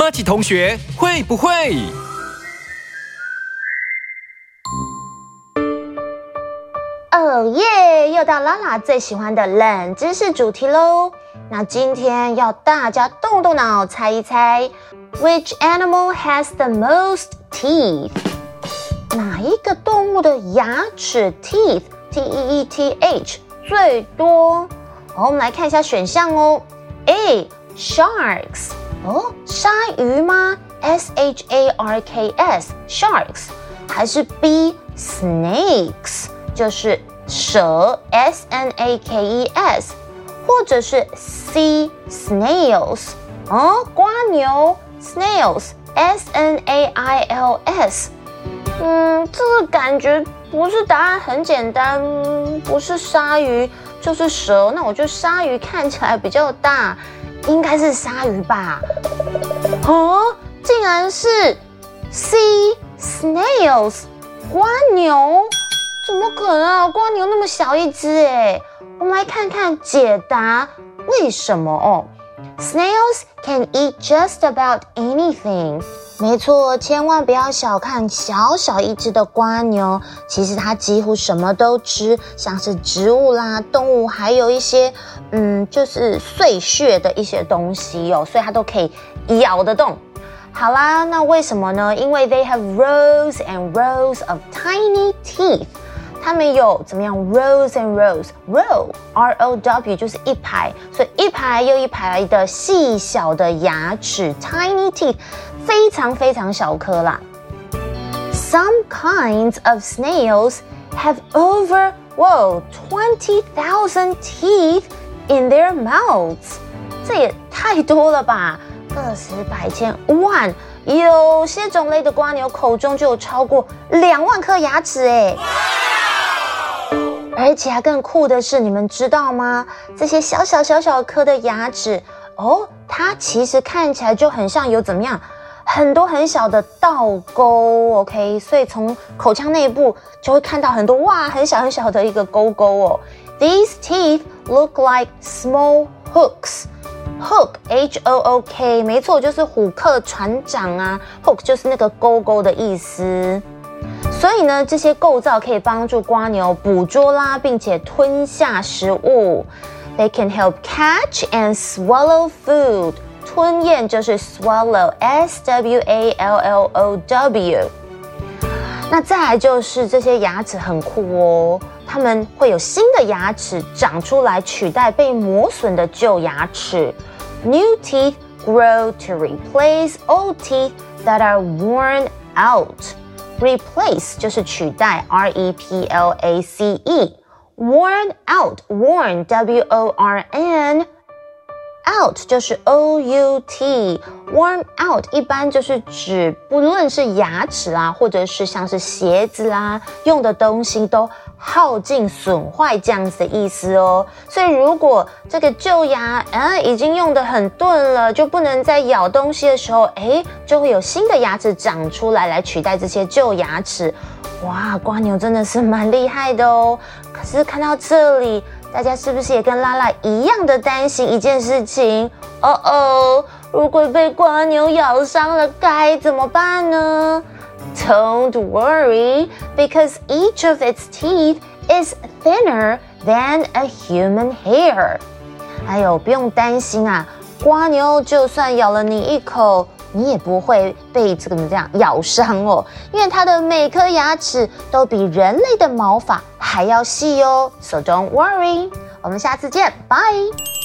马奇同学会不会？哦耶！又到拉拉最喜欢的冷知识主题喽。那今天要大家动动脑猜一猜，Which animal has the most teeth？哪一个动物的牙齿 teeth？T E E T H 最多？好，我们来看一下选项哦。A sharks 哦，鲨鱼吗？S H A R K S sharks 还是 B snakes 就是蛇 S N A K E S 或者是 C snails 哦，瓜牛 snails S N A I L S 嗯，这个感觉不是答案很简单，不是鲨鱼就是蛇，那我就鲨鱼看起来比较大，应该是鲨鱼吧？哦，竟然是 C snails 蜗牛，怎么可能啊？蜗牛那么小一只哎，我们来看看解答为什么哦。Snails can eat just about anything。没错，千万不要小看小小一只的瓜牛，其实它几乎什么都吃，像是植物啦、动物，还有一些嗯，就是碎屑的一些东西哦，所以它都可以咬得动。好啦，那为什么呢？因为 they have rows and rows of tiny teeth。它们有怎么样？Rows and rows，row，R O W 就是一排，所以一排又一排的细小的牙齿，tiny teeth，非常非常小颗啦。Some kinds of snails have over whoa twenty thousand teeth in their mouths，这也太多了吧？个十百千万，有些种类的瓜牛口中就有超过两万颗牙齿哎。而且还更酷的是，你们知道吗？这些小小小小颗的牙齿哦，它其实看起来就很像有怎么样，很多很小的倒钩，OK？所以从口腔内部就会看到很多哇，很小很小的一个钩钩哦。These teeth look like small hooks. Hook, H-O-O-K，没错，就是虎克船长啊。Hook 就是那个钩钩的意思。所以呢，这些构造可以帮助瓜牛捕捉啦，并且吞下食物。They can help catch and swallow food。 吞咽就是 swallow，S-W-A-L-L-O-W。那再来就是这些牙齿很酷哦，它们会有新的牙齿长出来，取代被磨损的旧牙齿。New teeth grow to replace old teeth that are worn out。Replace 就是取代，R E P L A C E。Worn out，worn W O R N。 Out 就是 O U T，worn out 一般就是指不论是牙齿啊，或者是像是鞋子啦，用的东西都耗尽损坏这样子的意思哦。所以如果这个旧牙啊已经用的很钝了，就不能再咬东西的时候，哎，就会有新的牙齿长出来来取代这些旧牙齿。哇，瓜牛真的是蛮厉害的哦。可是看到这里。大家是不是也跟拉拉一样的担心一件事情？哦哦，如果被瓜牛咬伤了，该怎么办呢？Don't worry, because each of its teeth is thinner than a human hair. 哎呦，不用担心啊，瓜牛就算咬了你一口。你也不会被这个这样咬伤哦，因为它的每颗牙齿都比人类的毛发还要细哦。So don't worry，我们下次见，Bye。